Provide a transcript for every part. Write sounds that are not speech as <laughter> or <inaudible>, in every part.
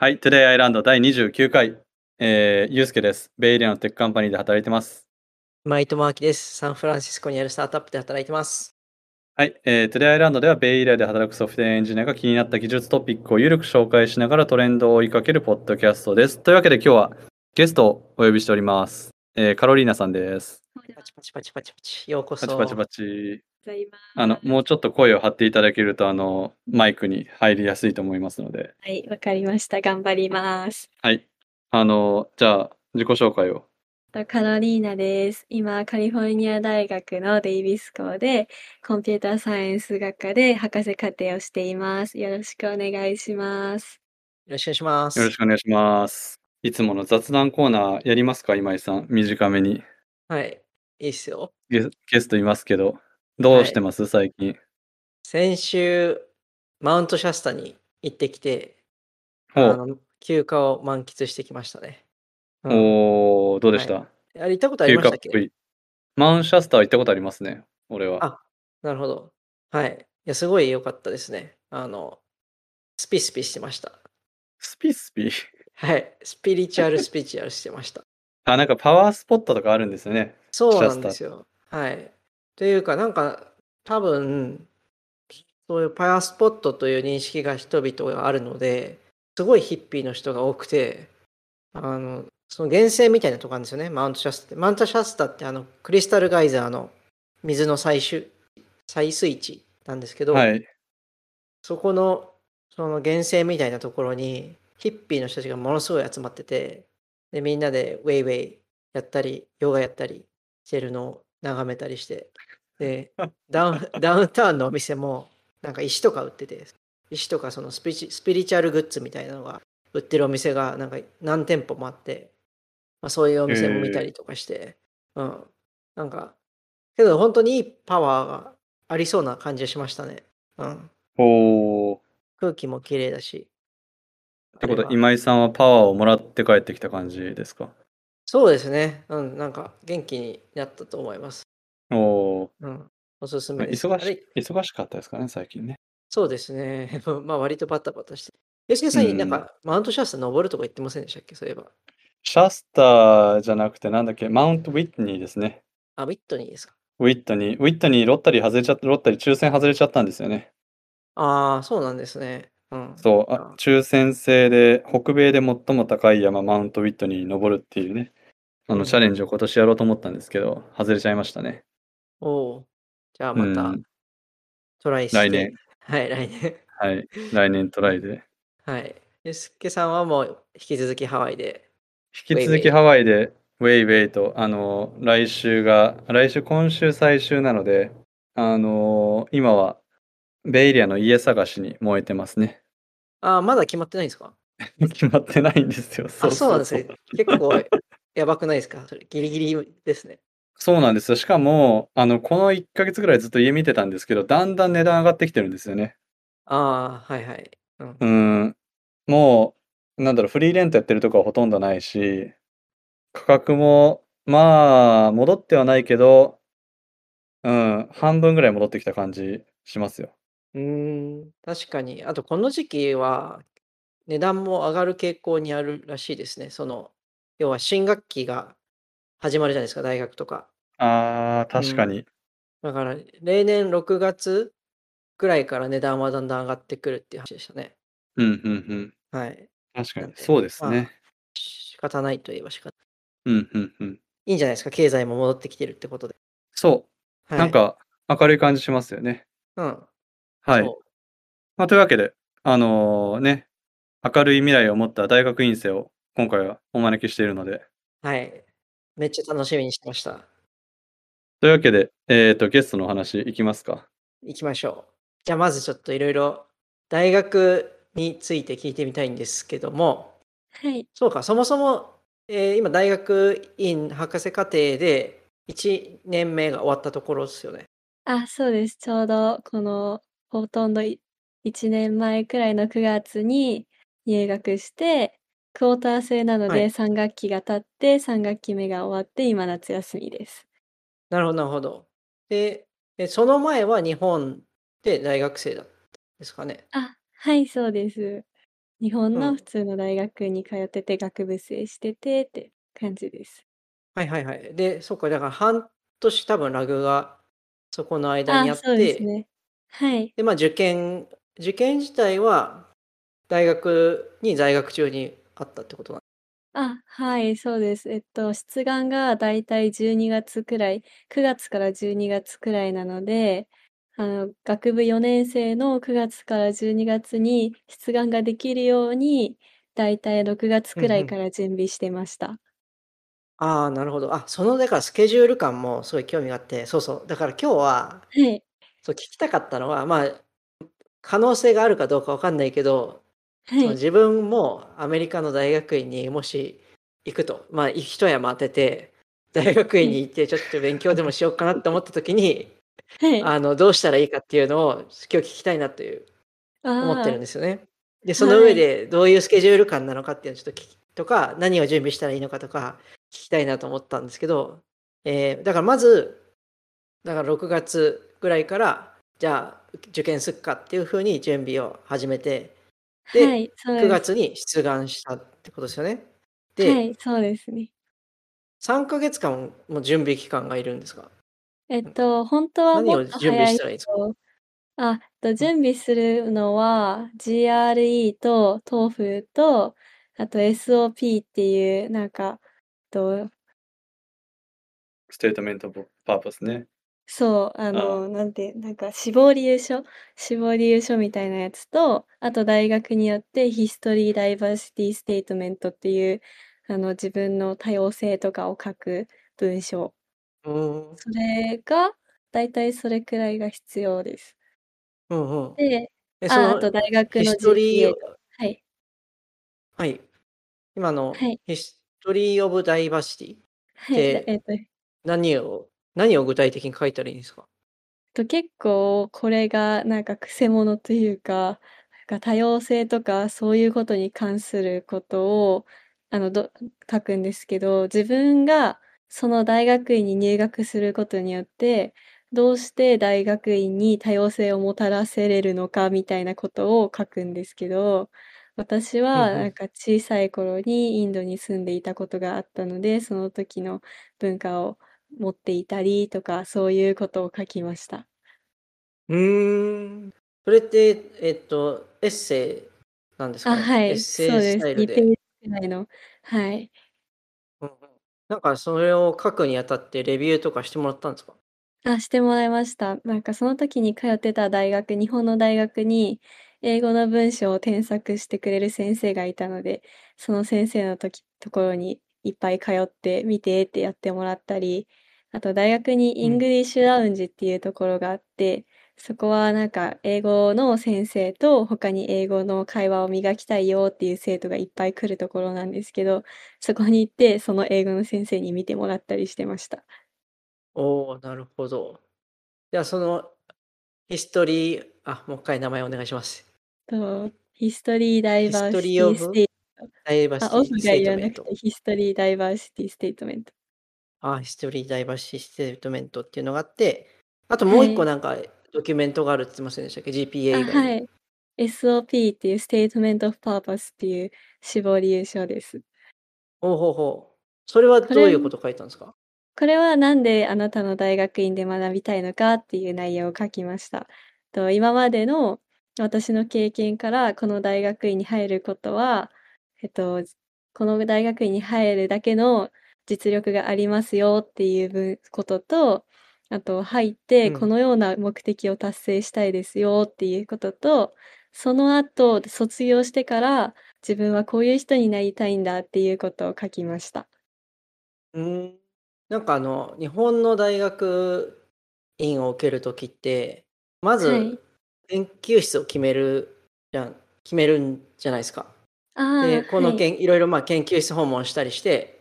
はい、 Today I Learned 第29回、えー、ゆうすけです。ベイエリアの tech company で働いてます。マイトマーキです。サンフランシスコにあるスタートアップで働いてます。はい、えー、 Today I Learned ではベイエリアで働くソフトウェアエンジニアが気になった技術トピックをゆるく紹介しながらトレンドを追いかけるポッドキャストです。というわけで今日はゲストをお呼びしております。えー、カロリーナさんです。パチパチパチパチパチ。ようこそ。パチパチパチ。ございます。あの、もうちょっと声を張っていただけると、あの、マイクに入りやすいと思いますので。はい、わかりました。頑張ります。はい。あの、じゃあ、自己紹介を。とカロリーナです。今、カリフォルニア大学のデイビス校で、コンピューターサイエンス学科で博士課程をしています。よろしくお願いします。よろしくお願いします。よろしくお願いします。いつもの雑談コーナーやりますか今井さん？短めに。はい。いいっすよ。ゲストいますけど。どうしてます、最近。先週、マウントシャスタに行ってきて、ほうあの休暇を満喫してきましたね。うんおー、どうでした、はあれ行ったことあり休ましたっけ？暇っぽい。マウンシャスター行ったことありますね。俺は。あなるほど。はい。いや、すごい良かったですね。あの、スピスピしてました。スピスピ？はい。スピリチュアルスピリチュアルしてました。<laughs> あ、なんかパワースポットとかあるんですよね。そうなんですよ。はい。というか、なんか、多分、そういうパワースポットという認識が人々があるので、すごいヒッピーの人が多くて、あの、その源泉みたいなとこあるんですよね、マウントシャスタって。マウントシャスタってあの、クリスタルガイザーの水の採取、採水池なんですけど、はい。そこの、その源泉みたいなところに、ヒッピーの人たちがものすごい集まってて、で、みんなでウェイウェイやったり、ヨガやったりしてるのを眺めたりして、で、ダウンダウンタウンのお店も、なんか石とか売ってて、石とかそのスピリチスピリチュアルグッズみたいなのが売ってるお店がなんか何店舗もあって、まあ、そういうお店も見たりとかして、うん。なんか、けど本当にいいパワーがありそうな感じがしましたね。うん。おー。空気も綺麗だし。ってことは今井さんはパワーをもらって帰ってきた感じですか？そうですね。うん、なんか元気になったと思います。おー。うん。おすすめです。忙あれし忙しかったですかね、最近ね。そうですね。<laughs> まあ割とバタバタして。吉田さんになんかマウントシャスタ登るとか言ってませんでしたっけ？そういえば。シャスターじゃなくて、なんだっけ、マウントウィットニーですね。あ、ウィットニーですか。ウィットニー、ウィットニーロッタリー外れちゃった、ロッタリー抽選外れちゃったんですよね。ああ、そうなんですね。うん。そう、あ抽選制で、北米で最も高い山、マウントウィットニーに登るっていうね、あうんの、チャレンジを今年やろうと思ったんですけど、外れちゃいましたね。おお。じゃあまたうんトライして。来年。<laughs> はい、来年。はい、来年トライで。<laughs> はい。ゆすけさんはもう引き続きハワイで。引き続きハワイで、ウェイウェイと、あの、来週が、来週、今週最終なので、あの、今は、ベイエリアの家探しに燃えてますね。ああ、まだ決まってないんですか？<laughs> 決まってないんですよ。あ、そうなんですね。結構やばくないですか？それギリギリですね。そうなんですよ。しかも、あの、この1ヶ月ぐらいずっと家見てたんですけど、だんだん値段上がってきてるんですよね。ああ、はいはい。うんう。ーん。もう、なんだろう、フリーレントやってるとこはほとんどないし、価格も、まあ、戻ってはないけど、うん、半分ぐらい戻ってきた感じしますよ。うーん、確かに。あと、この時期は値段も上がる傾向にあるらしいですね。その、要は新学期が始まるじゃないですか、大学とか。あー、確かに。だから、例年6月ぐらいから値段はだんだん上がってくるっていう話でしたね。うん、うん、うん。はい。確かなん。でにそうですまね。仕方ないといえば仕方うん、うん、うん。いいんじゃないですか、経済も戻ってきてるってことで。そう。はい、なん、か、明るい感じしますよね。うん。はい。そまあ、というわけで、あのーね、明るい未来を持った大学院生を今回はお招きしているので、う。はい。めっちゃ楽しみにしてました。というわけで、えっ、と、ゲストのお話いきますか。行きましょう。じゃあまずちょっといろいろ大学について聞いてみたいんですけども、はい。そうか、そもそも、えー今大学院博士課程で1年目が終わったところですよね。あ、そうです。ちょうどこのほとんどい1年前くらいの9月に入学して、クォーター制なのではい3学期が経って3学期目が終わって今夏休みです。なるほど、なるほど。で、えその前は日本で大学生だったんですかね？あ、はい、そうです。日本うん。の普通の大学に通ってて、学部生しててって感じです。はいはいはい。で、そっか、だから半年多分ラグがそこの間にあ、あっそうですてね。はい。で、ま、受験受験自体は大学に在学中にあったってことなあ、はい、そうです。えっと、出願がだいたい12月くらい、9月から12月くらいなので、あの、学部4年生の9月から12月に出願ができるように、だいたい6月。くらいから準備してました。ああ、なるほど。あ、そのだからスケジュール感もすごい興味があって、そうそう、だから今日は、はい。そう聞きたかったのは、まあ、可能性があるかどうかわかんないけど、そのはい。自分もアメリカの大学院にもし行くと、まあ、い一山当てて、大学はい。院に行ってちょっと勉強でもしようかなって思った時に、はい。あの、どうしたらいいかっていうのを今日聞きたいなという思ってるんあですよね。で、あ、その上はい。でどういうスケジュール感なのかっていうのをちょっと聞きとか、何を準備したらいいのかとか聞きたいなと思ったんですけど、えーだからまず、だから6月ぐらいから、じゃあ受験すっかっていう風に準備を始めて、で、はい、そう9です。月に出願したってことですよね。はで、い、そうですね。3ヶ月間も準備期間がいるんですか？えっと、ほんとは何をもっと準備早いしたらいいんですか？とあ、とうん。準備するのは GRE と TOEFL と、あと SOP っていうなんか、と Statement Purpose ね。そう、あ。の、なんて、なんか志望理由書志望理由書みたいなやつと、あと大学によって History Diversity Statement っていう、あの、自分の多様性とかを書く文章。う。それが、だいたいそれくらいが必要です。うんうん。で、え、そああ、あのと大学のヒストリー GPA とはい。はい。今のはい。ヒストリーオブダイバーシティっはい、だて、えっと何を何を具体的に書いたらいいんですか？と、結構これがなんかくせ者というか、なんか多様性とかそういうことに関することを、あの、ど書くんですけど、自分がその大学院に入学することによって、どうして大学院に多様性をもたらせれるのかみたいなことを書くんですけど、私うんはうん。なんか小さい頃にインドに住んでいたことがあったので、その時の文化を持っていたりとか、そういうことを書きました。うーん。それって、えっと、エッセイなんですあ、か？はい、エッセイそうです。2ペスタイルで。ージくらいのはい。うんうん。なんかそれを書くにあたってレビューとかしてもらったんですか？あ、してもらいました。なんかその時に通ってた大学日本の大学に、英語の文章を添削してくれる先生がいたので、その先生の時ところにいっぱい通って見てってやってもらったり、あと大学にインうん。グリッシュラウンジっていうところがあって、そこはなんか英語の先生と他に英語の会話を磨きたいよっていう生徒がいっぱい来るところなんですけど、そこに行ってその英語の先生に見てもらったりしてました。おお、なるほど。じゃあそのヒストリーあ、もう一回名前お願いします。と、ヒストリー Diversity オブ State ダイバーあ、シティステートメント。言わなくて History Diversity Statement。あ、ヒストリーダイバーシステートメントっていうのがあって、あともうはい。一個なんかドキュメントがあるって言ってませんでしたっけ？GPA あ、以外に。はい。SOP っていう Statement of Purpose っていう志望理由書です。ほうほうほう。それはどういうこと書いたんですか？これはなんであなたの大学院で学びたいのかっていう内容を書きました。と、今までの私の経験からこの大学院に入ることは、えっと、この大学院に入るだけの実力がありますよっていうぶことと、あと入っうん。てこのような目的を達成したいですよっていうことと、その後卒業してから自分はこういう人になりたいんだっていうことを書きました。うーん。なんかあの、日本の大学院を受ける時って、まはい。ず研究室を決めるじゃん決めるんじゃないですか。ああ、で、このはい。けんいろいろまあ研究室訪問したりして、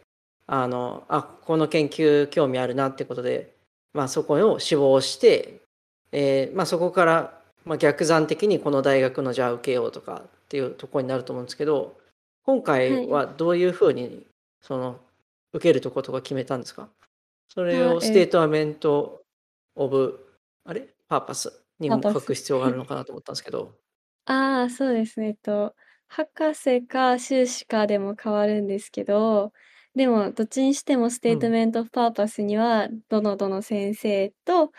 あの、あ、この研究興味あるなってことで、まあそこを志望して、えーまあそこから、まあ、逆算的にこの大学のじゃあ受けようとかっていうところになると思うんですけど、今は回い。はどういうふうにその受けるとことか決めたんですか？それあ、をスえテートメントof あれ？ Purpose にも書。く必要がはい。あるのかなと思ったんですけど。<laughs> ああ、そうですね。えっと、博士か修士かでも変わるんですけど、でもどっちにしても State うん。 ment of Purpose には、どのどの先生と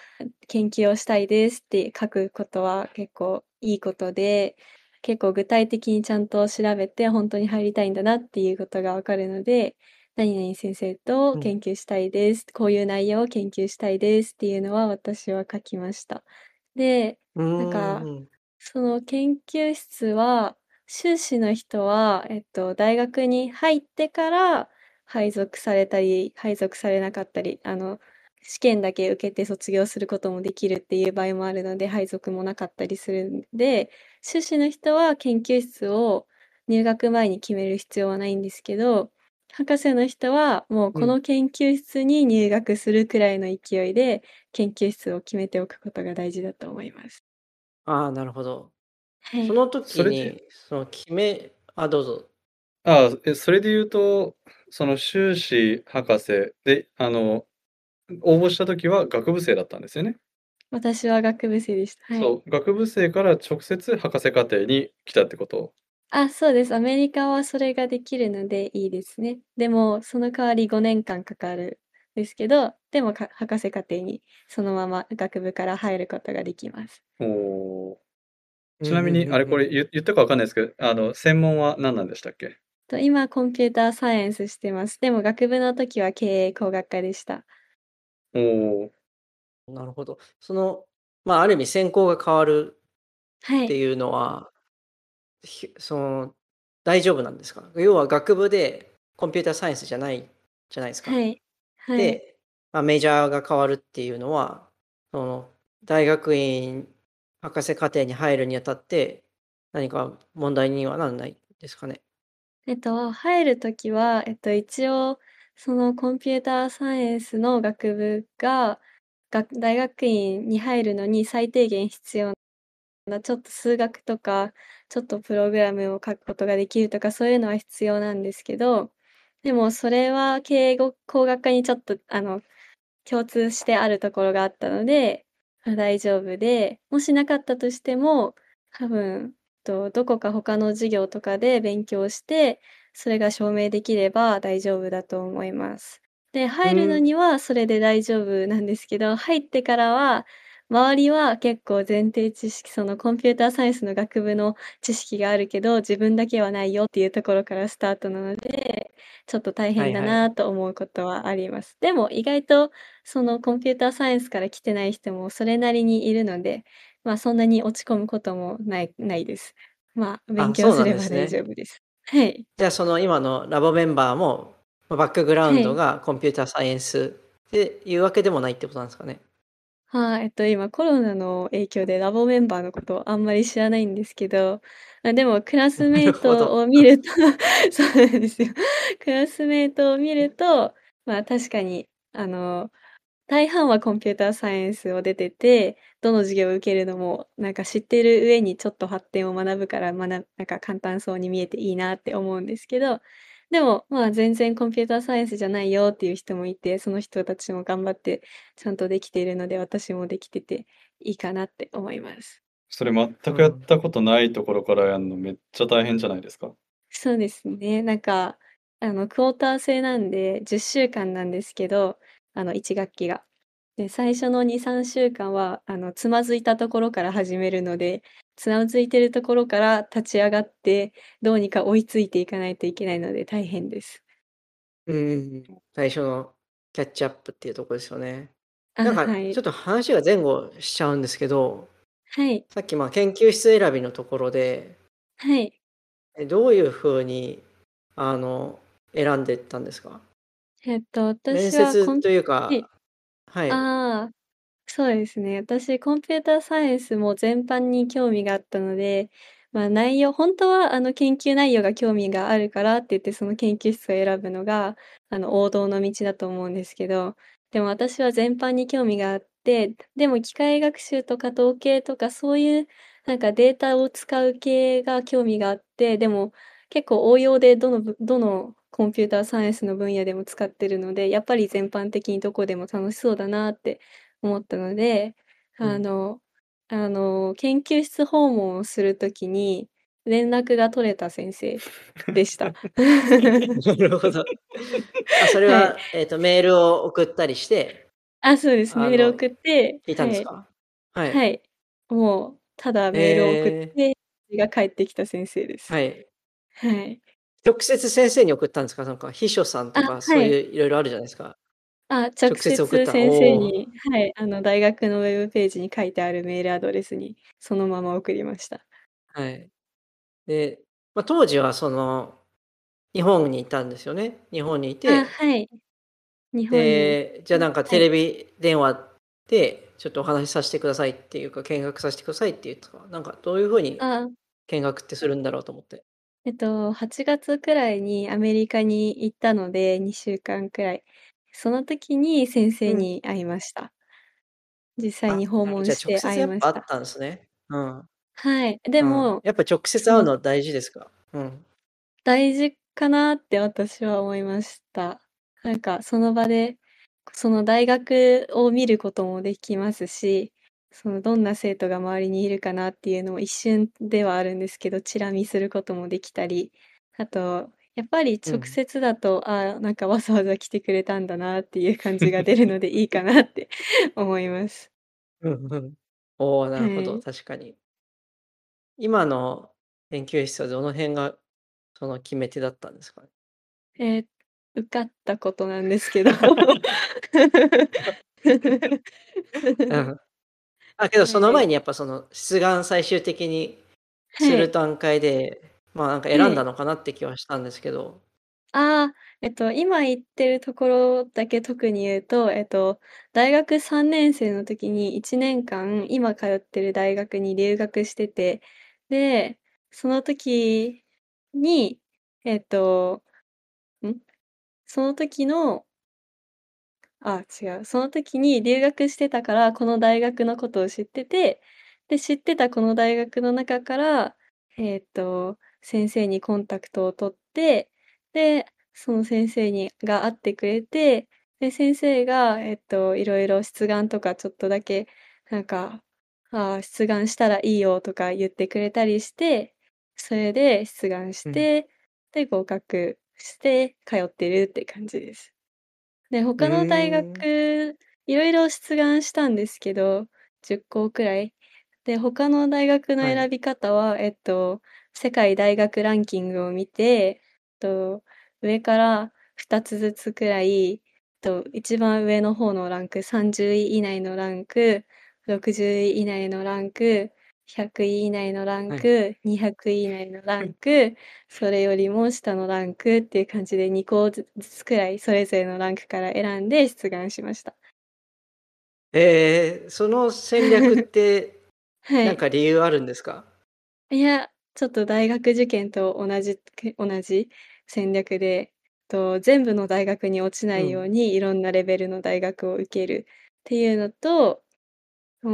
研究をしたいですって書くことは結構いいことで、結構具体的にちゃんと調べて本当に入りたいんだなっていうことがわかるので、何々先生とうん。研究したいです。こういう内容を研究したいですっていうのは私は書きました。で、うなんか。その研究室は、修士の人は、えっと、大学に入ってから配属されたり、配属されなかったり、あの、試験だけ受けて卒業することもできるっていう場合もあるので、配属もなかったりするんで、修士の人は研究室を入学前に決める必要はないんですけど、博士の人はもううん。この研究室に入学するくらいの勢いで、研究室を決めておくことが大事だと思います。ああ、なるほど。はい。そのそれで時に、その決めあ、どうぞ。ああ、え、それで言うと、その修士、博士で、あの、応募した時は学部生だったんですよね？私は学部生でした。はい。そう、学部生から直接博士課程に来たってこと？あ、そうです。アメリカはそれができるのでいいですね。でも、その代わり5年間かかるんですけど、でも、か博士課程にそのまま学部から入ることができます。おお。うちなみに、あれ。これゆ言ったかわかんないですけど、あの、専門は何なんでしたっけ？と、今コンピューターサイエンスしてます。でも学部の時は経営工学科でした。おお。なるほど。その、まあ、ある意味専攻が変わるはい。っていうのは、ひその、大丈夫なんですか？要は学部でコンピューターサイエンスじゃないじゃないですか？はい。はい。で、まあ、メジャーが変わるっていうのは、その、大学院博士課程に入るにあたって、何か問題にはなんないですかね？えっと、入る時は、えっと、一応、そのコンピューターサイエンスの学部が、が大学院に入るのに最低限必要な、ちょっと数学とか、ちょっとプログラムを書くことができるとか、そういうのは必要なんですけど、でもそれは経営ご工学科にちょっと、あの、共通してあるところがあったので、大丈夫で、もしなかったとしても、多分、と、どこか他の授業とかで勉強して、それが証明できれば大丈夫だと思います。で、う入るの。にはそれで大丈夫なんですけど、入ってからは、周りは結構前提知識、そのコンピューターサイエンスの学部の知識があるけど、自分だけはないよっていうところからスタートなので、ちょっと大変だ。なと思うことはあります。でも意外とそのコンピューターサイエンスから来てない人もそれなりにいるので、ま、そんなに落ち込むこともないないです。まあ、勉あ、強すれば大ですね。丈夫です。はい。じゃあ、その今のラボメンバーも、ま、バックグラウンドはい。がコンピューターサイエンスっていうわけでもないってことなんですかね？はい、えっと、今コロナの影響でラボメンバーのことをあんまり知らないんですけど、あ、でもクラスなメイト。を見ると <laughs> そうなんですよ。クラスメイトを見ると、まあ、確かに、あの、大半はコンピューターサイエンスを出てて、どの授業を受けるのもなんか知ってる上にちょっと発展を学ぶからまななんか簡単そうに見えていいなって思うんですけど、でも、まあ、全然コンピューターサイエンスじゃないよっていう人もいて、その人たちも頑張ってちゃんとできているので、私もできてていいかなって思います。それ全うくやっん。たことないところからやんのめっちゃ大変じゃないですか？そうですね。なんか、あの、クォーター制なんで10週間なんですけど、あの、1学期が。で、最初の2、3週間は、あの、つまずいたところから始めるので、つまずいてるところから立ち上がって、どうにか追いついていかないといけないので大変です。うん。最初のキャッチアップっていうとこですよね。あ、なんかはい。ちょっと話が前後しちゃうんですけどはい。さっき、ま、研究室選びのところではい。え、どういう風に、あの、選んでったんですか？えっと、面私はコン接というはい。かはい。ああ、そうですね。私コンピューターサイエンスも全般に興味があったので、ま、内容ほんとは、あの、研究内容が興味があるからって言って、その研究室を選ぶのが、あの、王道の道だと思うんですけど、でも私は全般に興味があって、でも機械学習とか統計とかそういうなんかデータを使う系が興味があって、でも結構応用でどのぶどのコンピューターサイエンスの分野でも使ってるので、やっぱり全般的にどこでも楽しそうだなって思ったので、うん。あのあの、研究室訪問をする時に、連絡が取れた先生でした。<laughs> なるほど。あ、それはは、えっと、メールを送ったりしてあ、そうです。あの、メール送って、聞いたんはい。ですか？はい。はい。もう、ただメールを送っええ。て、が返ってきた先生です。はい。はい。直接先生に送ったんですか？なんか秘書さんとあ、か、そうはい。いう色々あるじゃないですか。あ、直直接先生。にはい、あの、大学のウェブページに書いてあるメールアドレスに、そのまま送りました。はい。で、ま、当時はその、日本にいたんですよね？日本にいあ、てはい。日本にで、じゃあなんかテはい。レビ電話で、ちょっとお話しさしてくださいっていうか、見学さしてくださいって言うとか、なんかどういう風にああ。見学ってするんだろうと思って。えっと、8月くらいにアメリカに行ったので、2週間くらい。その時に先生うん。に会いました。実際あ、に訪なるほど。じゃあ直問して会接やっぱあっいました。たんですね。うん。はい。でうん。も、やっぱ直接会うの大事ですか？うん。大事かなって私は思いました。なんかその場で、その大学を見ることもできますし、そのどんな生徒が周りにいるかなっていうのも一瞬ではあるんですけど、チラ見することもできたり、あと、やっぱり直うん。接だと、ああ、なんかわざわざ来てくれたんだなっていう感じが出るのでいいかなって <laughs> 思います。うんうん。おお、なるほど、はい。確かに。今の研究室はどの辺が、その決め手だったんですか？ね？え、受かったことなんですけど。<laughs> うん。あ、けどそのはい。前にやっぱその出願最終的にすはい。る段階で、まあ、なんか選はい。んだのかなって気はしたんですけど。ああ、えっと、今行ってるところだけ特に言うと、えっと、大学3年生の時に1年間、今通ってる大学に留学してて、で、その時に、えっと、ん？その時のあ、違う。その時に留学してたから、この大学のことを知ってて、で、知ってたこの大学の中から、えっと、先生にコンタクトを取って、で、その先生にが会ってくれて、で、先生が、えっと、色々出願とかちょっとだけ、なんか、ああ、出願したらいいよとか言ってくれたりして、それで出願しうん。て、で、合格して通ってるって感じです。で、う他の大ーん。学、色々出願したんですけど、10校くらい。で、他の大学のはい。選び方は、えっと、世界大学ランキングを見て、と、上から2つずつくらい、と、一番上の方のランク、30位以内のランク、60位以内のランク、100位以内のランはい。ク、200位以内のランク、それよりも下のランクっていう感じで2校ずつくらい、それぞれのランクから選んで出願しました。ええ、その戦略って、<laughs> なんはい。か理由あるんですか？いや、ちょっと大学受験と同じく同じ戦略で、と、全部の大学に落ちなう。いようんに、いろんなレベルの大学を受けるっていうのと、うー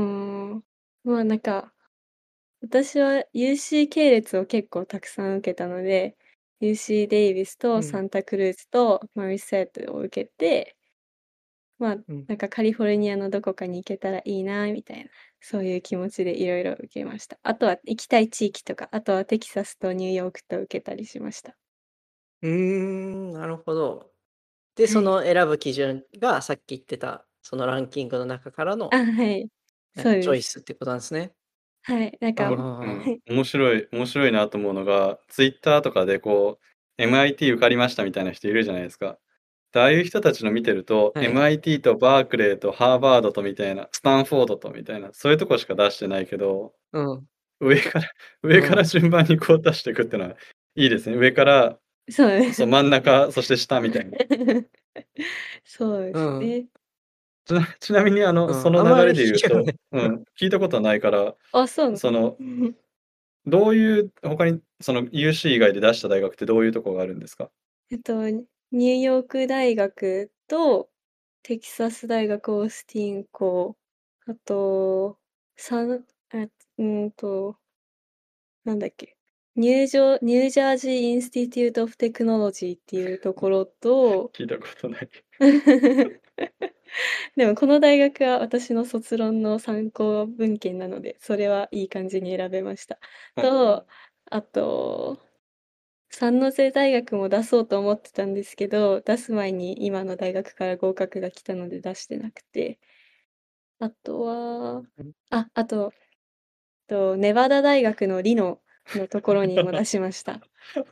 ん、まあ、なんか、私は UC 系列を結構たくさん受けたので、UC デイビスうとサん。ンタクルーズとマリセットを受けて、まあ、うん。なんかカリフォルニアのどこかに行けたらいいなみたいな、そういう気持ちで色々受けました。あとは行きたい地域とか、あとはテキサスとニューヨークと受けたりしました。うーん、なるほど。で、そはい。の選ぶ基準がさっき言ってた、そのランキングの中からあ、のはい。なんかチョ。イスってことなんですね。はい、なんあかうあ。ん、面白い面白いなと思うのが、Twitter とかでこう、MIT 受かりましたみたいな人いるじゃないですか。で、ああいう人たちの見てると、はい。MIT とバークレーとハーバードとみたいな、スタンフォードとみたいな、そういうとこしか出してないけど、うん。上からう上からん。順番にこう出してくってのはいいですね。上から、そうでそう、す。真ん中、そして下みたいな。<laughs> そうですうん。ね。ちな <laughs> ちなみにあの、うん、そのあんまり流れで言うと。うん、聞いたことないから、あ、そうなその、の？どういう他にその UC 以外で出した大学ってどういうとこがあるんですか？えっと、ニューヨーク大学と、テキサス大学オースティン校、あと、さんえ、うんとなんだっけ、ニュージョ New Jersey Institute of Technology っていうところと <laughs> 聞いたことない。<laughs> <laughs> でもこの大学は私の卒論の参考文献なので、それはいい感じに選べました。あ。と、あと、三ノ瀬大学も出そうと思ってたんですけど、出す前に今の大学から合格が来たので出してなくて。あとは、あ、あと、とネバダ大学のリノのところにも出しました。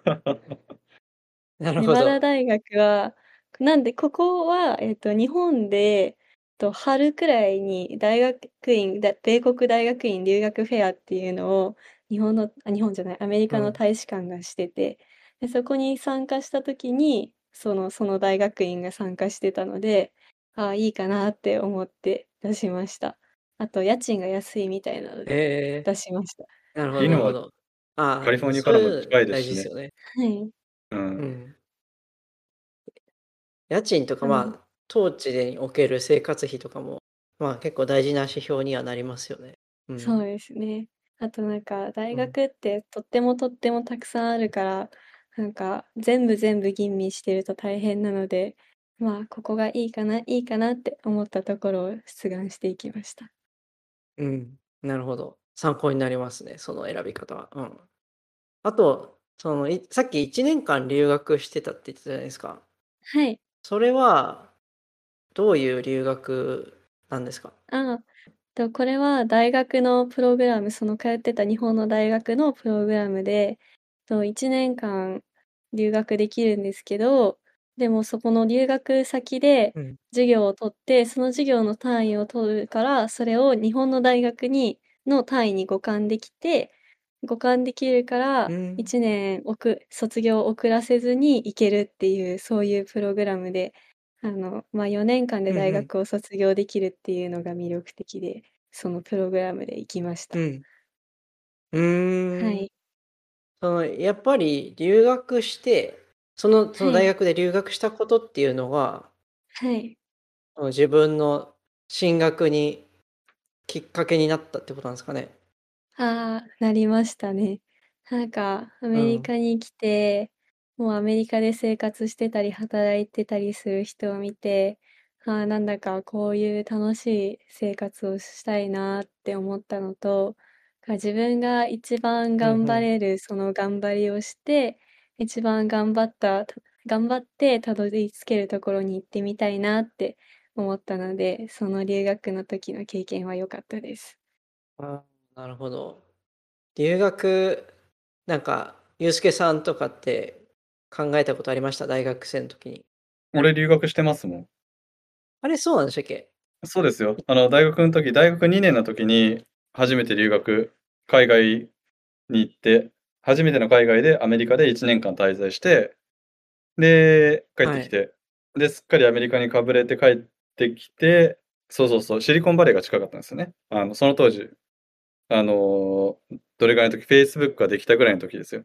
<laughs> なるほネバダど。大学は、なんでここは、えっと、日本で、と春くらいに大学院、だ米国大学院留学フェアっていうのを日本の、あ、日本じゃない、アメリカのうん。大使館がしてて、で、そこに参加した時に、そのその大学院が参加してたので、ああ、いいかなって思って出しました。あと家賃が安いみたいなのでええ。出しました。なるほどなるほど。ああ、カリフォルニアからも近いですしね。大事ですよね。はい。う。うんん。家賃とか、まあ、当地でおける生活費とかも、まあ、結構大事な指標にはなりますよね。う。そうんですね。あとなんか大うん。学ってとってもとってもたくさんあるから、なんか全部全部吟味してると大変なので、まあ、ここがいいかな、いいかなって思ったところを出願していきました。うん、なるほど。参考になりますね、その選び方は。うん。あと、その、いさっき1年間留学してたって言ってたじゃないですか。はい。それは、どういう留学なんですか？ああ、と、これは大学のプログラム、その通ってた日本の大学のプログラムで、と1年間留学できるんですけど、でもそこの留学先でうん。授業を取って、その授業の単位を取るから、それを日本の大学にの単位に互換できて、互換できるかうらん。1年おく卒業を遅らせずに行けるっていう、そういうプログラムで、あの、ま、4年間で大うんうん。学を卒業できるっていうのが魅力的で、そのプログラムで行きました。うん。うはーん。い。その、やっぱり留学して、そのその大はい。学で留学したことっていうのがはい。その自分の進学にきっかけになったってことなんですかね？ああ、なりましたね。なんかアうメリん。カに来て、もうアメリカで生活してたり働いてたりする人を見て、ああ、なんだかこういう楽しい生活をしたいなって思ったのと、か自分が一番うん頑うん。張れるその頑張りをして、一番頑張ったた頑張ってたどり着けるところに行ってみたいなって思ったので、その留学の時の経験は良かったです。ああ、なるほど。留学、なんか、ユースケさんとかって考えたことありました？大学生の時に。俺留学してますもん。あれ、そうなんでしたっけ？そうですよ。あの、大学ん時、大学2年の時に初めて留学、海外に行って、初めての海外でアメリカで1年間滞在して、で、帰っはい。てきて、で、すっかりアメリカにかぶれて帰ってきてそうそうそう、シリコンバレーが近かったんですよね。あの、その当時、あの、どれぐらいの時、Facebook ができたぐらいの時ですよ。う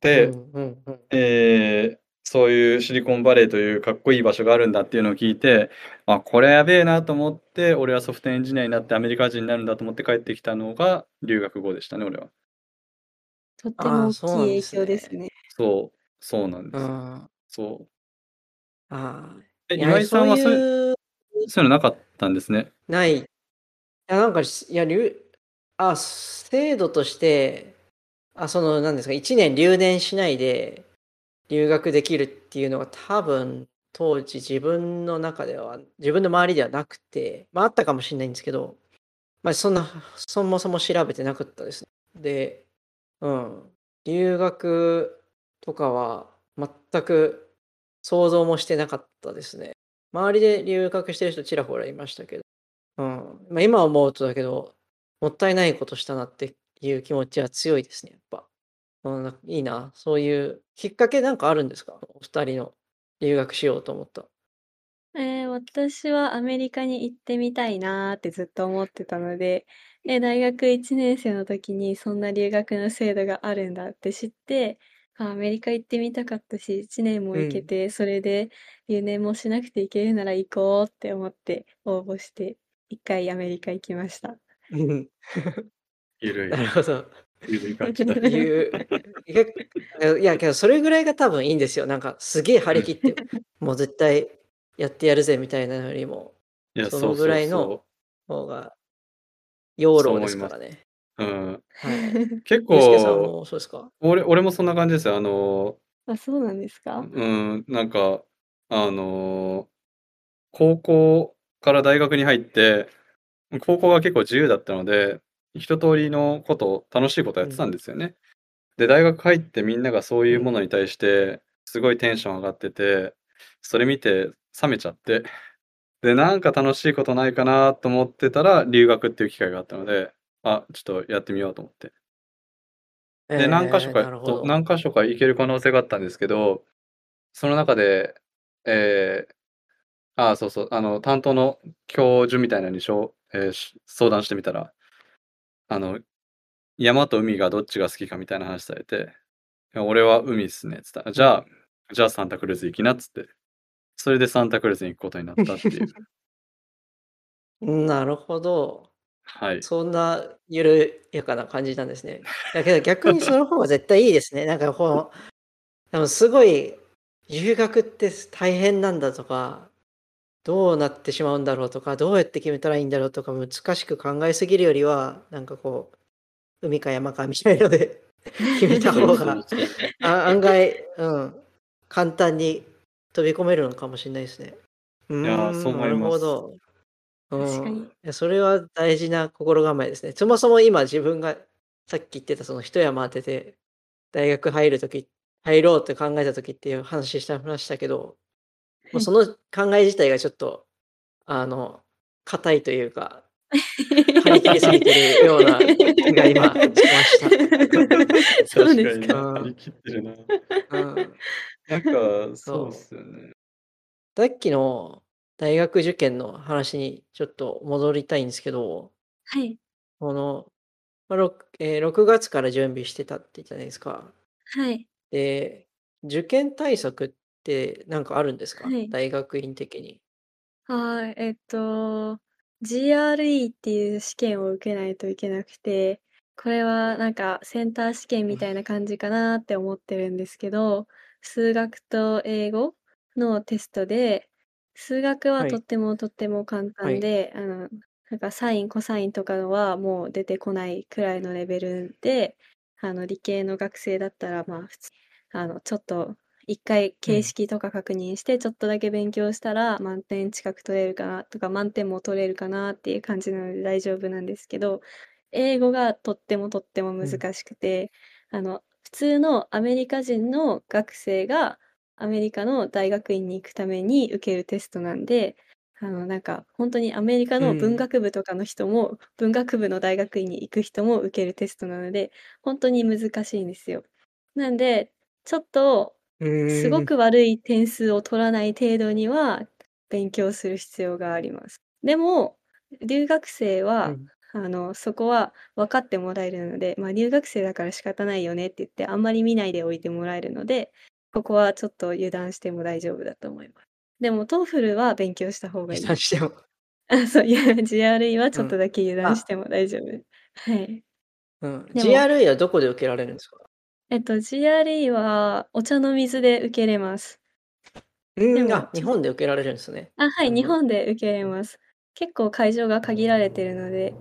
で、んうんうん。ええ、そういうシリコンバレーというかっこいい場所があるんだっていうのを聞いて、あ、これやべえなと思って、俺はソフトエンジニアになってアメリカ人になるんだと思って帰ってきたのが留学後でしたね、俺は。とっても大きい影そうなんですね。響ですね。そう、そうなんです。うん。そう。ああ、岩井さんはそういうそういうのなかったんですね。ない。いや、なんか、しいや、あ、制度として、あ、その、なんですか、1年留年しないで留学できるっていうのが多分、当時自分の中では、自分の周りではなくて、ま、ああったかもしんないんですけど、まあ、そんな、そもそも調べてなかったです。ねで、うん、留学とかは全く想像もしてなかったですね。周りで留学してる人ちらほらいましたけど、うん、ま、今思うとだけど、もったいないことしたなっていう気持ちは強いですね、やっぱ。うん、ないいな、そういうきっかけなんかあるんですか？お二人の留学しようと思った。ええ、私はアメリカに行ってみたいなってずっと思ってたので、で、大学1年生の時にそんな留学の制度があるんだって知って、あ、アメリカ行ってみたかったし、1年もうん。行けて、それで留年もしなくて行けるなら行こうって思って応募して、1回アメリカ行きました。うん。ゆる。ないるほど。ゆるい感じだ。いうけいや、けどそれぐらいが多分いいんですよ。なんかすげえ張うん。り切って、<laughs> もう絶対やってやるぜみたいなよりも、そのぐらいのそ方が養老です。すからね。うん。はい。結構、もそうですか？俺俺もそんな感じですよ。あの、あ、そうなんですか？うん、なんか、あの、高校から大学に入って、高校が結構自由だったので、一通りのこと楽しいことやってたんですよね。で、大学入ってみんながそういうものに対して、すごいテンション上がってて、それ見て冷めちゃって、で、なんか楽しいことないかなと思ってたら、留学っていう機会があったので、あ、ちょっとやってみようと思って。で、何箇所えーかとなるほど。何箇所か行ける可能性があったんですけど、その中で、ええ、ああ、そうそう、あの、担当の教授みたいなのにしょうええ、し相談してみたら、あの、山と海がどっちが好きかみたいな話されて、俺は海っすねっつったら、じゃあじゃあサンタクルーズ行きなっつって、それでサンタクルーズに行くことになったっていう。なるほど。はい。そんな緩やかな感じなんですね。だけど逆にその方が絶対いいですね。なんかこの、でもすごい、留学って大変なんだとか、どうなってしまうんだろうとか、どうやって決めたらいいんだろうとか、難しく考えすぎるよりは、なんかこう、海か山かみたいので決めた方が、<laughs> あ案外、うん、簡単に飛び込めるのかもしれないですね。ういや、ー、そうん思ないるます。ほど。うん。確かに。いや、それは大事な心構えですね。そもそも今自分がさっき言ってたその一山当てて、大学入る時入ろうって考えた時っていう話してましたけど、もはい。うその考え自体がちょっと、あの、硬いというか、<laughs> 張り切りすぎてるような気が今しました。<laughs> そう確かにですか。うん。な張り切ってるな。うん。なんか、そうっそう。すよね。さっきの大学受験の話にちょっと戻りたいんですけど、はい。この、ま、ろくええ、6月から準備してたって言ったじゃないですか。はい。で、受験対策ってなんかあるんですか？はい。大学院的に。はい、えっと、GRE っていう試験を受けないといけなくて、これはなんかセンター試験みたいな感じかなって思ってるんですけど、数学と英語のテストで、数学ははい。とってもとっても簡はい。単で、あの、なんかサイン、コサインとかはもう出てこないくらいのレベルで、あの、理系の学生だったら、まあ、普通あの、ちょっと一回。形式とか確認して、ちょっとだけ勉強したら満点近く取れるかなとか、満点も取れるかなっていう感じなので大丈夫なんですけど、英語がとってもとっても。難しくて、あの、普通のアメリカ人の学生がアメリカの大学院に行くために受けるテストなんで、あの、なんかほんとにアメリカの文。学部とかの人も、文学部の大学院に行く人も受けるテストなので、ほんとに難しいんですよ。なんで、ちょっとうすご。く悪い点数を取らない程度には勉強する必要があります。でも、留学生うは、ん。あの、そこは分かってもらえるので、ま、留学生だから仕方ないよねって言って、あんまり見ないでおいてもらえるので、ここはちょっと油断しても大丈夫だと思います。でも TOEFL は勉強した方がい油い。断しても。<laughs> あ、そう、いや、GRE はちょっとうん。だけ油断しあ。ても大丈夫。はい。うん。でも GRE はどこで受けられるんですか？えっと、GRE はお茶の水で受けれます。うーん、あ、日本で受けられるんですね。あ、は、いるほど。本で受けれます。結構会場が限られてるので、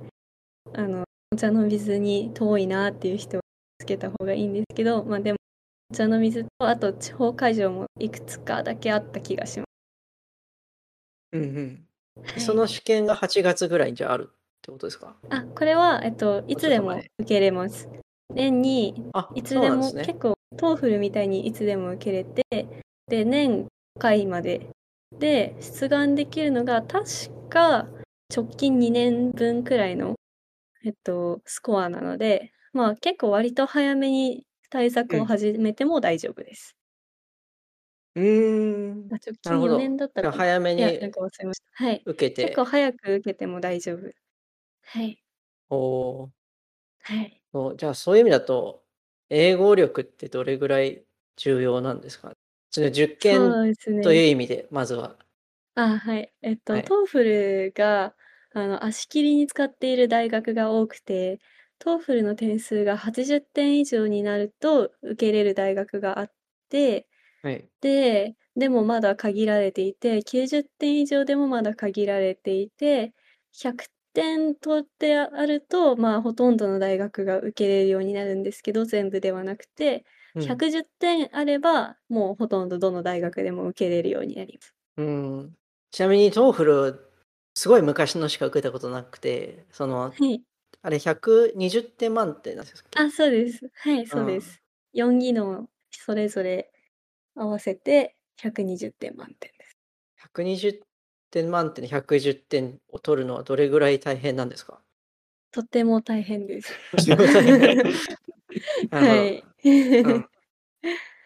あの、お茶の水に遠いなっていう人はつけた方がいいんですけど、ま、でも、お茶の水と、あと地方会場もいくつかだけあった気がしまうんうん。はい。その試験が8月ぐらいにじゃあ、あるってことですか？あ、これは、えっと、いもうつでもちょっと前。受けれます。年にあ、いつでそうなんですね。も結構 TOEFL みたいにいつでも受けれて、で、年5回まで。で、出願できるのが確か直近2年分くらいの、えっと、スコアなので、まあ、結構割と早めに対うん。策を始めても大丈夫です。うーん。あ、直近なるほ4年だったかな。早めにか忘れました。はい。受け結構て早く受けても大丈夫。はい。おお。はい。そう、じゃあ、そういう意味だと、英語力ってどれぐらい重要なんですか？その受験そうですというね。意味で、まずは。あ、はい。えっと、はい。TOEFL が、あの、足切りに使っている大学が多くて、TOEFL の点数が80点以上になると受けれる大学があって、はい。で、でもまだ限られていて、90点以上でもまだ限られていて、100点取ってあると、まあ、ほとんどの大学が受けれるようになるんですけど、全部ではなくて、うん。110点あれば、もうほとんどどの大学でも受けれるようになります。うん。ちなみに TOEFL すごい昔のしか受けたことなくて、その、はい。あれ120点満点なんですっけあ、そうです。はい、うん。そうです。4技能それぞれ合わせて120点満点です。120点満点で110点を取るのはどれぐらい大変なんですか？とっても大変です。<laughs> はい。うん。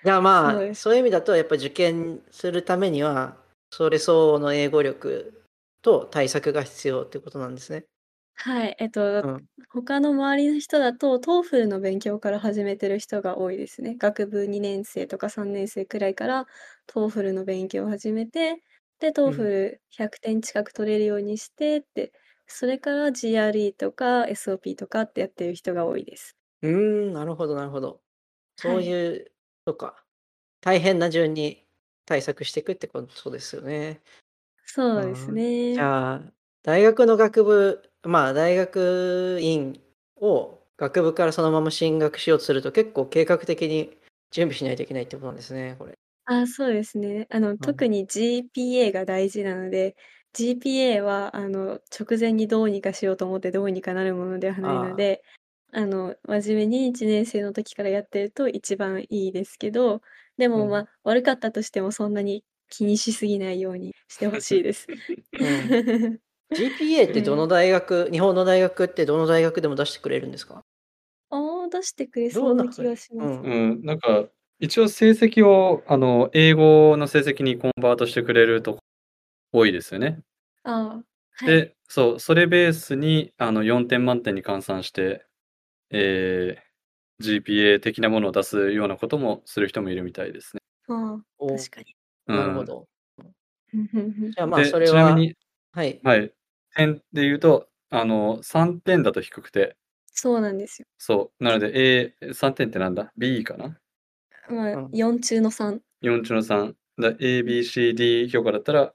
じゃあまあ。そういう意味だと、やっぱ受験するためには、それ相応の英語力と対策が必要ってことなんですね。はい、えっと、うん。他の周りの人だと、TOEFL の勉強から始めてる人が多いですね。学部2年生とか3年生くらいから TOEFL の勉強を始めて、で、うん。TOEFL100 点近く取れるようにしてって、それから GRE とか SOP とかってやってる人が多いです。うーん、なるほどなるほど。そうはい。いう、そうか。大変な順に対策していくってことですよね。そうですうん。じね。ゃあ、大学の学部、まあ、大学院を学部からそのまま進学しようとすると、結構計画的に準備しないといけないってことなんですね、これ。あ、そうですね。あの、うん。特に GPA が大事なので、GPA は、あの、直前にどうにかしようと思ってどうにかなるものではないのああ。で、あの、真面目に1年生の時からやってると一番いいですけど、でうも、まん。あ、悪かったとしてもそんなに気にしすぎないようにしてほしいです。<laughs> うん。<laughs> GPA ってどのはい。大学、日本の大学ってどの大学でも出してくれるんですか？ああ、出してくれどそうななんかそれ。うがします。ん。うん、なんか、一応成績を、あの、英語の成績にコンバートしてくれるとこ多いですよね。ああ、はい。で、そう、それベースに、あの、4点満点に換算して、えー、GPA 的なものを出すようなこともする人もいるみたいですね。ああ、お確かに。うん。なるほど。じゃあまあ、で、それは、ちなみに、はい。はい、点で言うと、あの、3点だと低くて、そうなんですよ。そう、なので A、3点ってなんだ ?B かな？まあ、うん。4中の3。?4 中の3。だ A、B、C、D 評価だったら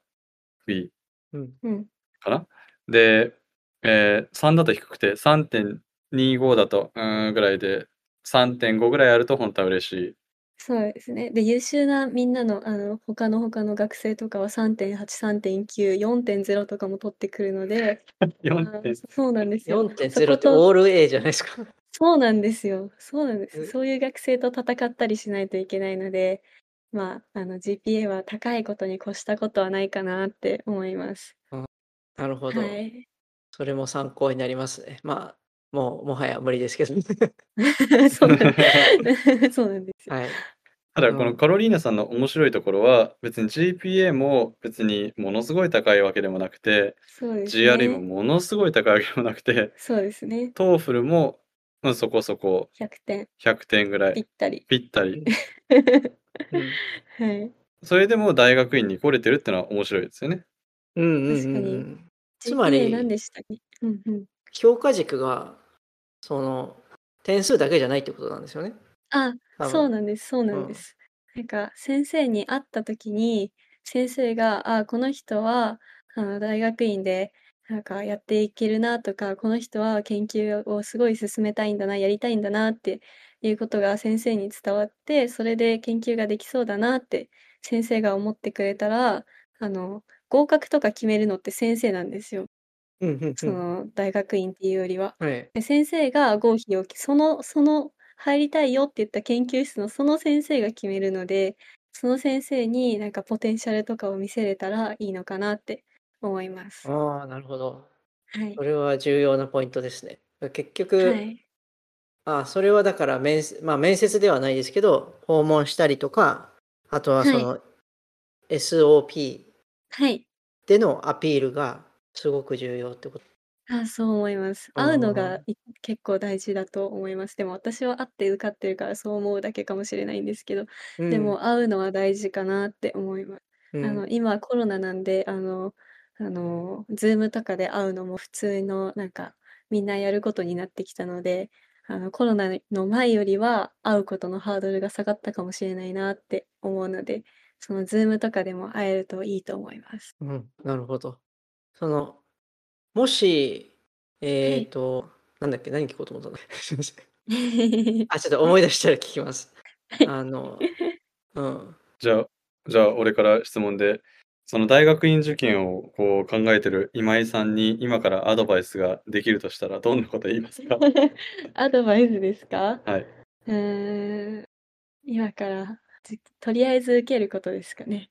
B うん。うん。かな？で、えー、3だと低くて、3.25だと、うーん、ぐらいで、3.5ぐらいあると本当は嬉しい。そうですね。で、優秀なみんなの、あの、他の他の学生とかは3.8、3.9、4.0とかも取ってくるので、<laughs> あ4点。ーそうなんですよ。そ4.0ことってオール A じゃないですか。そうなんですよ。そうなんです。え？そういう学生と戦ったりしないといけないので、まあ、あの、GPA は高いことに越したことはないかなって思います。なるほど。はい。それも参考になりますね。まあ、もう、もはや無理ですけど。<laughs> そうなん <laughs> そうなんですよ。はい。ただ、うん。このカロリーナさんの面白いところは、別に GPA も別にものすごい高いわけでもなくて、そうです GRE もね。ものすごい高いわけでもなくて、そうですね。TOEFL も、うん、そこそこ100点。100点ぐらい、ぴったり。ぴったり。うん。はい。それでも大学院に来れてるってのは面白いですよね。うんうんうんう確かに。ん。つま GPA 何り、でしたっけ？うんうん。評価軸が、その、点数だけじゃないってことなんですよね。あ、多分。そうなんです、そううん。なんです。なんか先生に会った時に、先生が、あ、この人はあの大学院でなんかやっていけるなとか、この人は研究をすごい進めたいんだな、やりたいんだなっていうことが先生に伝わって、それで研究ができそうだなって先生が思ってくれたら、あの、合格とか決めるのって先生なんですよ。うんうんそうの大学院っていうよりは。はい。で、先生が合否をそのその入りたいよって言った研究室のその先生が決めるので、その先生になんかポテンシャルとかを見せれたらいいのかなって思います。ああ、なるほど。はい。それは重要なポイントですね。結は局、い。あ、それはだから面接、まあ面接ではないですけど、訪問したりとか、あとはそはい。の SOP はい。でのアピールがすごく重要ってこと。あ、そう思います。う会うのん。がい結構大事だと思います。でも私は会って受かってるからそう思うだけかもしれないんですけど、うん。でも会うのは大事かなって思います。うん。あの、今コロナなんで、あの、あの、Zoom とかで会うのも普通のなんかみんなやることになってきたので、あの、コロナの前よりは会うことのハードルが下がったかもしれないなって思うので、その Zoom とかでも会えるといいと思います。うん。なるほど。その、もしえっと、なんだっけ、何聞こうと思ったんだすいません。<laughs> あ、ちょっと思い出したら聞きます。あの、うん。じゃあじゃあ、俺から質問で、その大学院受験をこう考えてる今井さんに、今からアドバイスができるとしたら、どんなこと言いますか？<laughs> アドバイスですか？はい。うーん、今から、じとりあえず受けることですかね、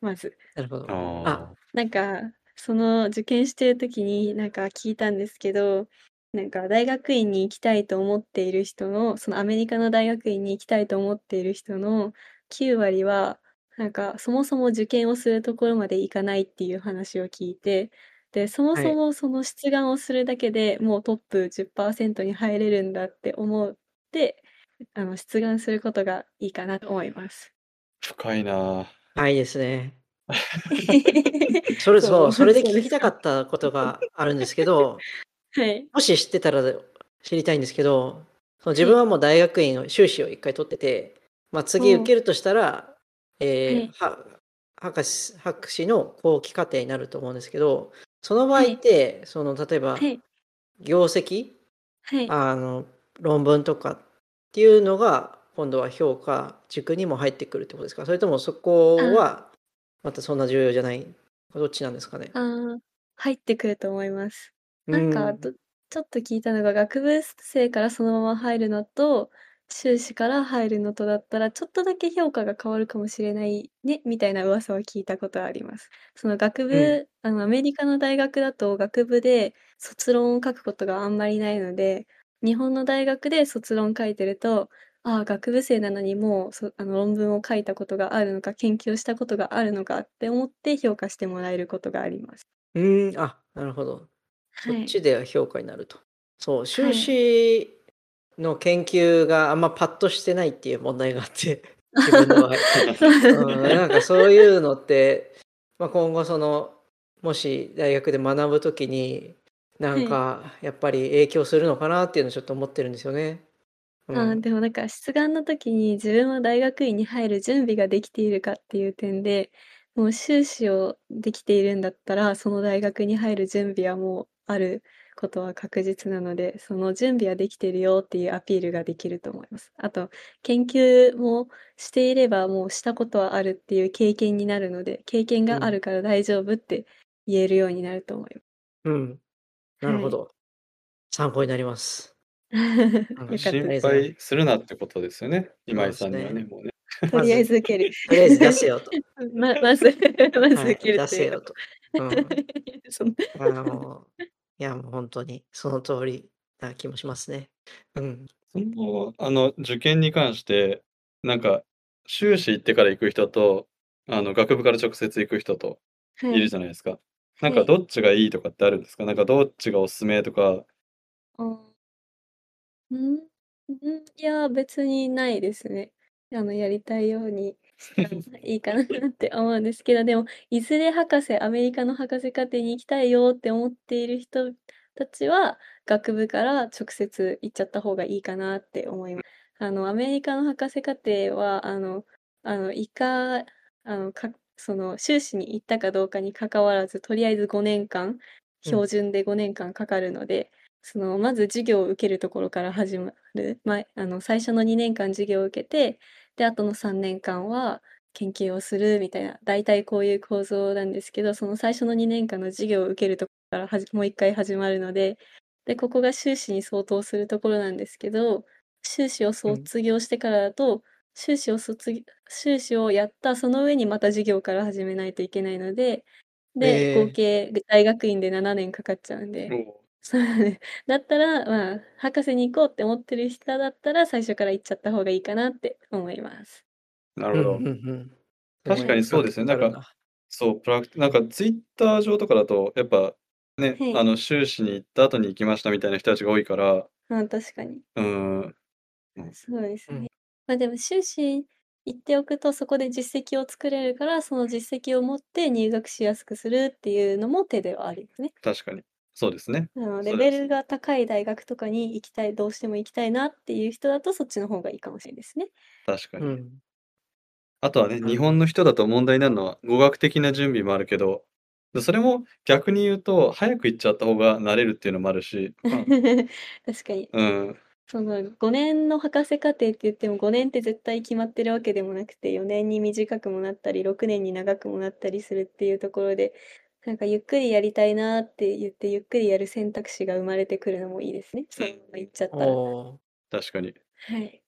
まず。なるほど。ああ、あ。なんか、その受験してる時になんか聞いたんですけど、なんか大学院に行きたいと思っている人の、そのアメリカの大学院に行きたいと思っている人の9割は、なんかそもそも受験をするところまで行かないっていう話を聞いて、で、そもはい。そもその出願をするだけで、もうトップ10%に入れるんだって思って、あの、出願することがいいかなと思います。深いな。はいですね。<laughs> それそそうう、それで聞きたかそうですか。ったことがあるんですけど、<laughs> はい。もし知ってたら知りたいんですけど、その自はい。分はもう大学院を修士を1回取ってて、まあ、次受おお。けるとしたら、はえーい。は博士博士の後期課程になると思うんですけど、その場合っはい。て、その例えばはい。業績、はい。あの、論文とかっていうのが、今度は評価軸にも入ってくるってことですか？それともそこあ。は、またそんな重要じゃない、どっちなんですかね？ああ、入ってくると思います。うなんか、ん。どちょっと聞いたのが、学部生からそのまま入るのと、修士から入るのとだったら、ちょっとだけ評価が変わるかもしれないね、みたいな噂を聞いたことはあります。その学うん。部あの、アメリカの大学だと、学部で卒論を書くことがあんまりないので、日本の大学で卒論書いてると、ああ、学部生なのにもう、そあの、論文を書いたことがあるのか、研究をしたことがあるのかって思って評価してもらえることがあります。うーん、あ、なるほど。そはい。っちでは評価になると。そう、修はい。士の研究があんまパッとしてないっていう問題があって、<laughs> 自分の場合。そううん、なんかそういうのって、まあ、今後その、もし大学で学ぶときに、なんはい。かやっぱり影響するのかなっていうのをちょっと思ってるんですよね。うああ、ん。でもなんか出願の時に自分は大学院に入る準備ができているかっていう点で、もう修士をできているんだったら、その大学に入る準備はもうあることは確実なので、その準備はできてるよっていうアピールができると思います。あと、研究もしていれば、もうしたことはあるっていう経験になるので、経験うん。があるから大丈夫って言えるようになると思います。うん。なるはい。ほど。参考になります。<laughs> ったあり心がとうございます。配するなってことですよね、今井そうですね。さんにはね、もうね。とりあえまず、ず受ける。とりあえず出せよと。<laughs> ままずまずはい、受ける出せというこよと。と。うん。<laughs> そのあの、いや、もう本当にその通りな気もしますね。うん。その、あの、受験に関して、なんか、修士行ってから行く人と、あの、学部から直接行く人といるはい。じゃないですか。なんはい。かどっちがいいとかってあるんですか？なんかどっちがおすすめとか。ああ。うん、うん、いや、別にないですね。あの、やりたいように <laughs> いいかなって思うんですけど、でも、いずれ博士アメリカの博士課程に行きたいよって思っている人たちは、学部から直接行っちゃった方がいいかなって思います。あの、アメリカの博士課程は、あのあの、いかあの、かその、修士に行ったかどうかに関わらず、とりあえず5年間、標準で5年間かかるので、その、まず授業を受けるところから始まる。ま、あの、最初の2年間授業を受けて、で、あとの3年間は研究をするみたいな、大体こういう構造なんですけど、その最初の2年間の授業を受けるところからはじもう1回始まるので、で、ここが修士に相当するところなんですけど、修士をうん。卒業してからだと、修士を卒業修士をやったその上にまた授業から始めないといけないので、で、合ええ。計大学院で7年かかっちゃうんで。そうね。<laughs> だったら、まあ、博士に行こうって思ってる人だったら、最初から行っちゃった方がいいかなって思います。うん、なるほど。うんうん。す確かにそうですね。なんか。そう、プラクなんかツイッター上とかだと、やっぱ、ね、はい。あの、修士に行った後に行きましたみたいな人たちが多いから。ああ、確かに。うーん。うん。そうですね。うん。ま、でも修士行っておくと、そこで実績を作れるから、その実績を持って入学しやすくするっていうのも手ではありますね。確かに。そうですね。あの。レベルが高い大学とかに行きたいどうしても行きたいなっていう人だと、そっちの方がいいかもしれですね。確かに。うん。あとはね、日。本の人だと問題になるのは、語学的な準備もあるけど、で、それも逆に言うと、早く行っちゃった方が慣れるっていうのもあるし、まあ <laughs> 確かに。うん。その5年の博士課程って言っても5年って絶対決まってるわけでもなくて4年に短くもなったり6年に長くもなったりするっていうところでなんかゆっくりやりたいなって言ってゆっくりやる選択肢が生まれてくるのもいいですね。そのまま行っちゃったら。確かに。はい。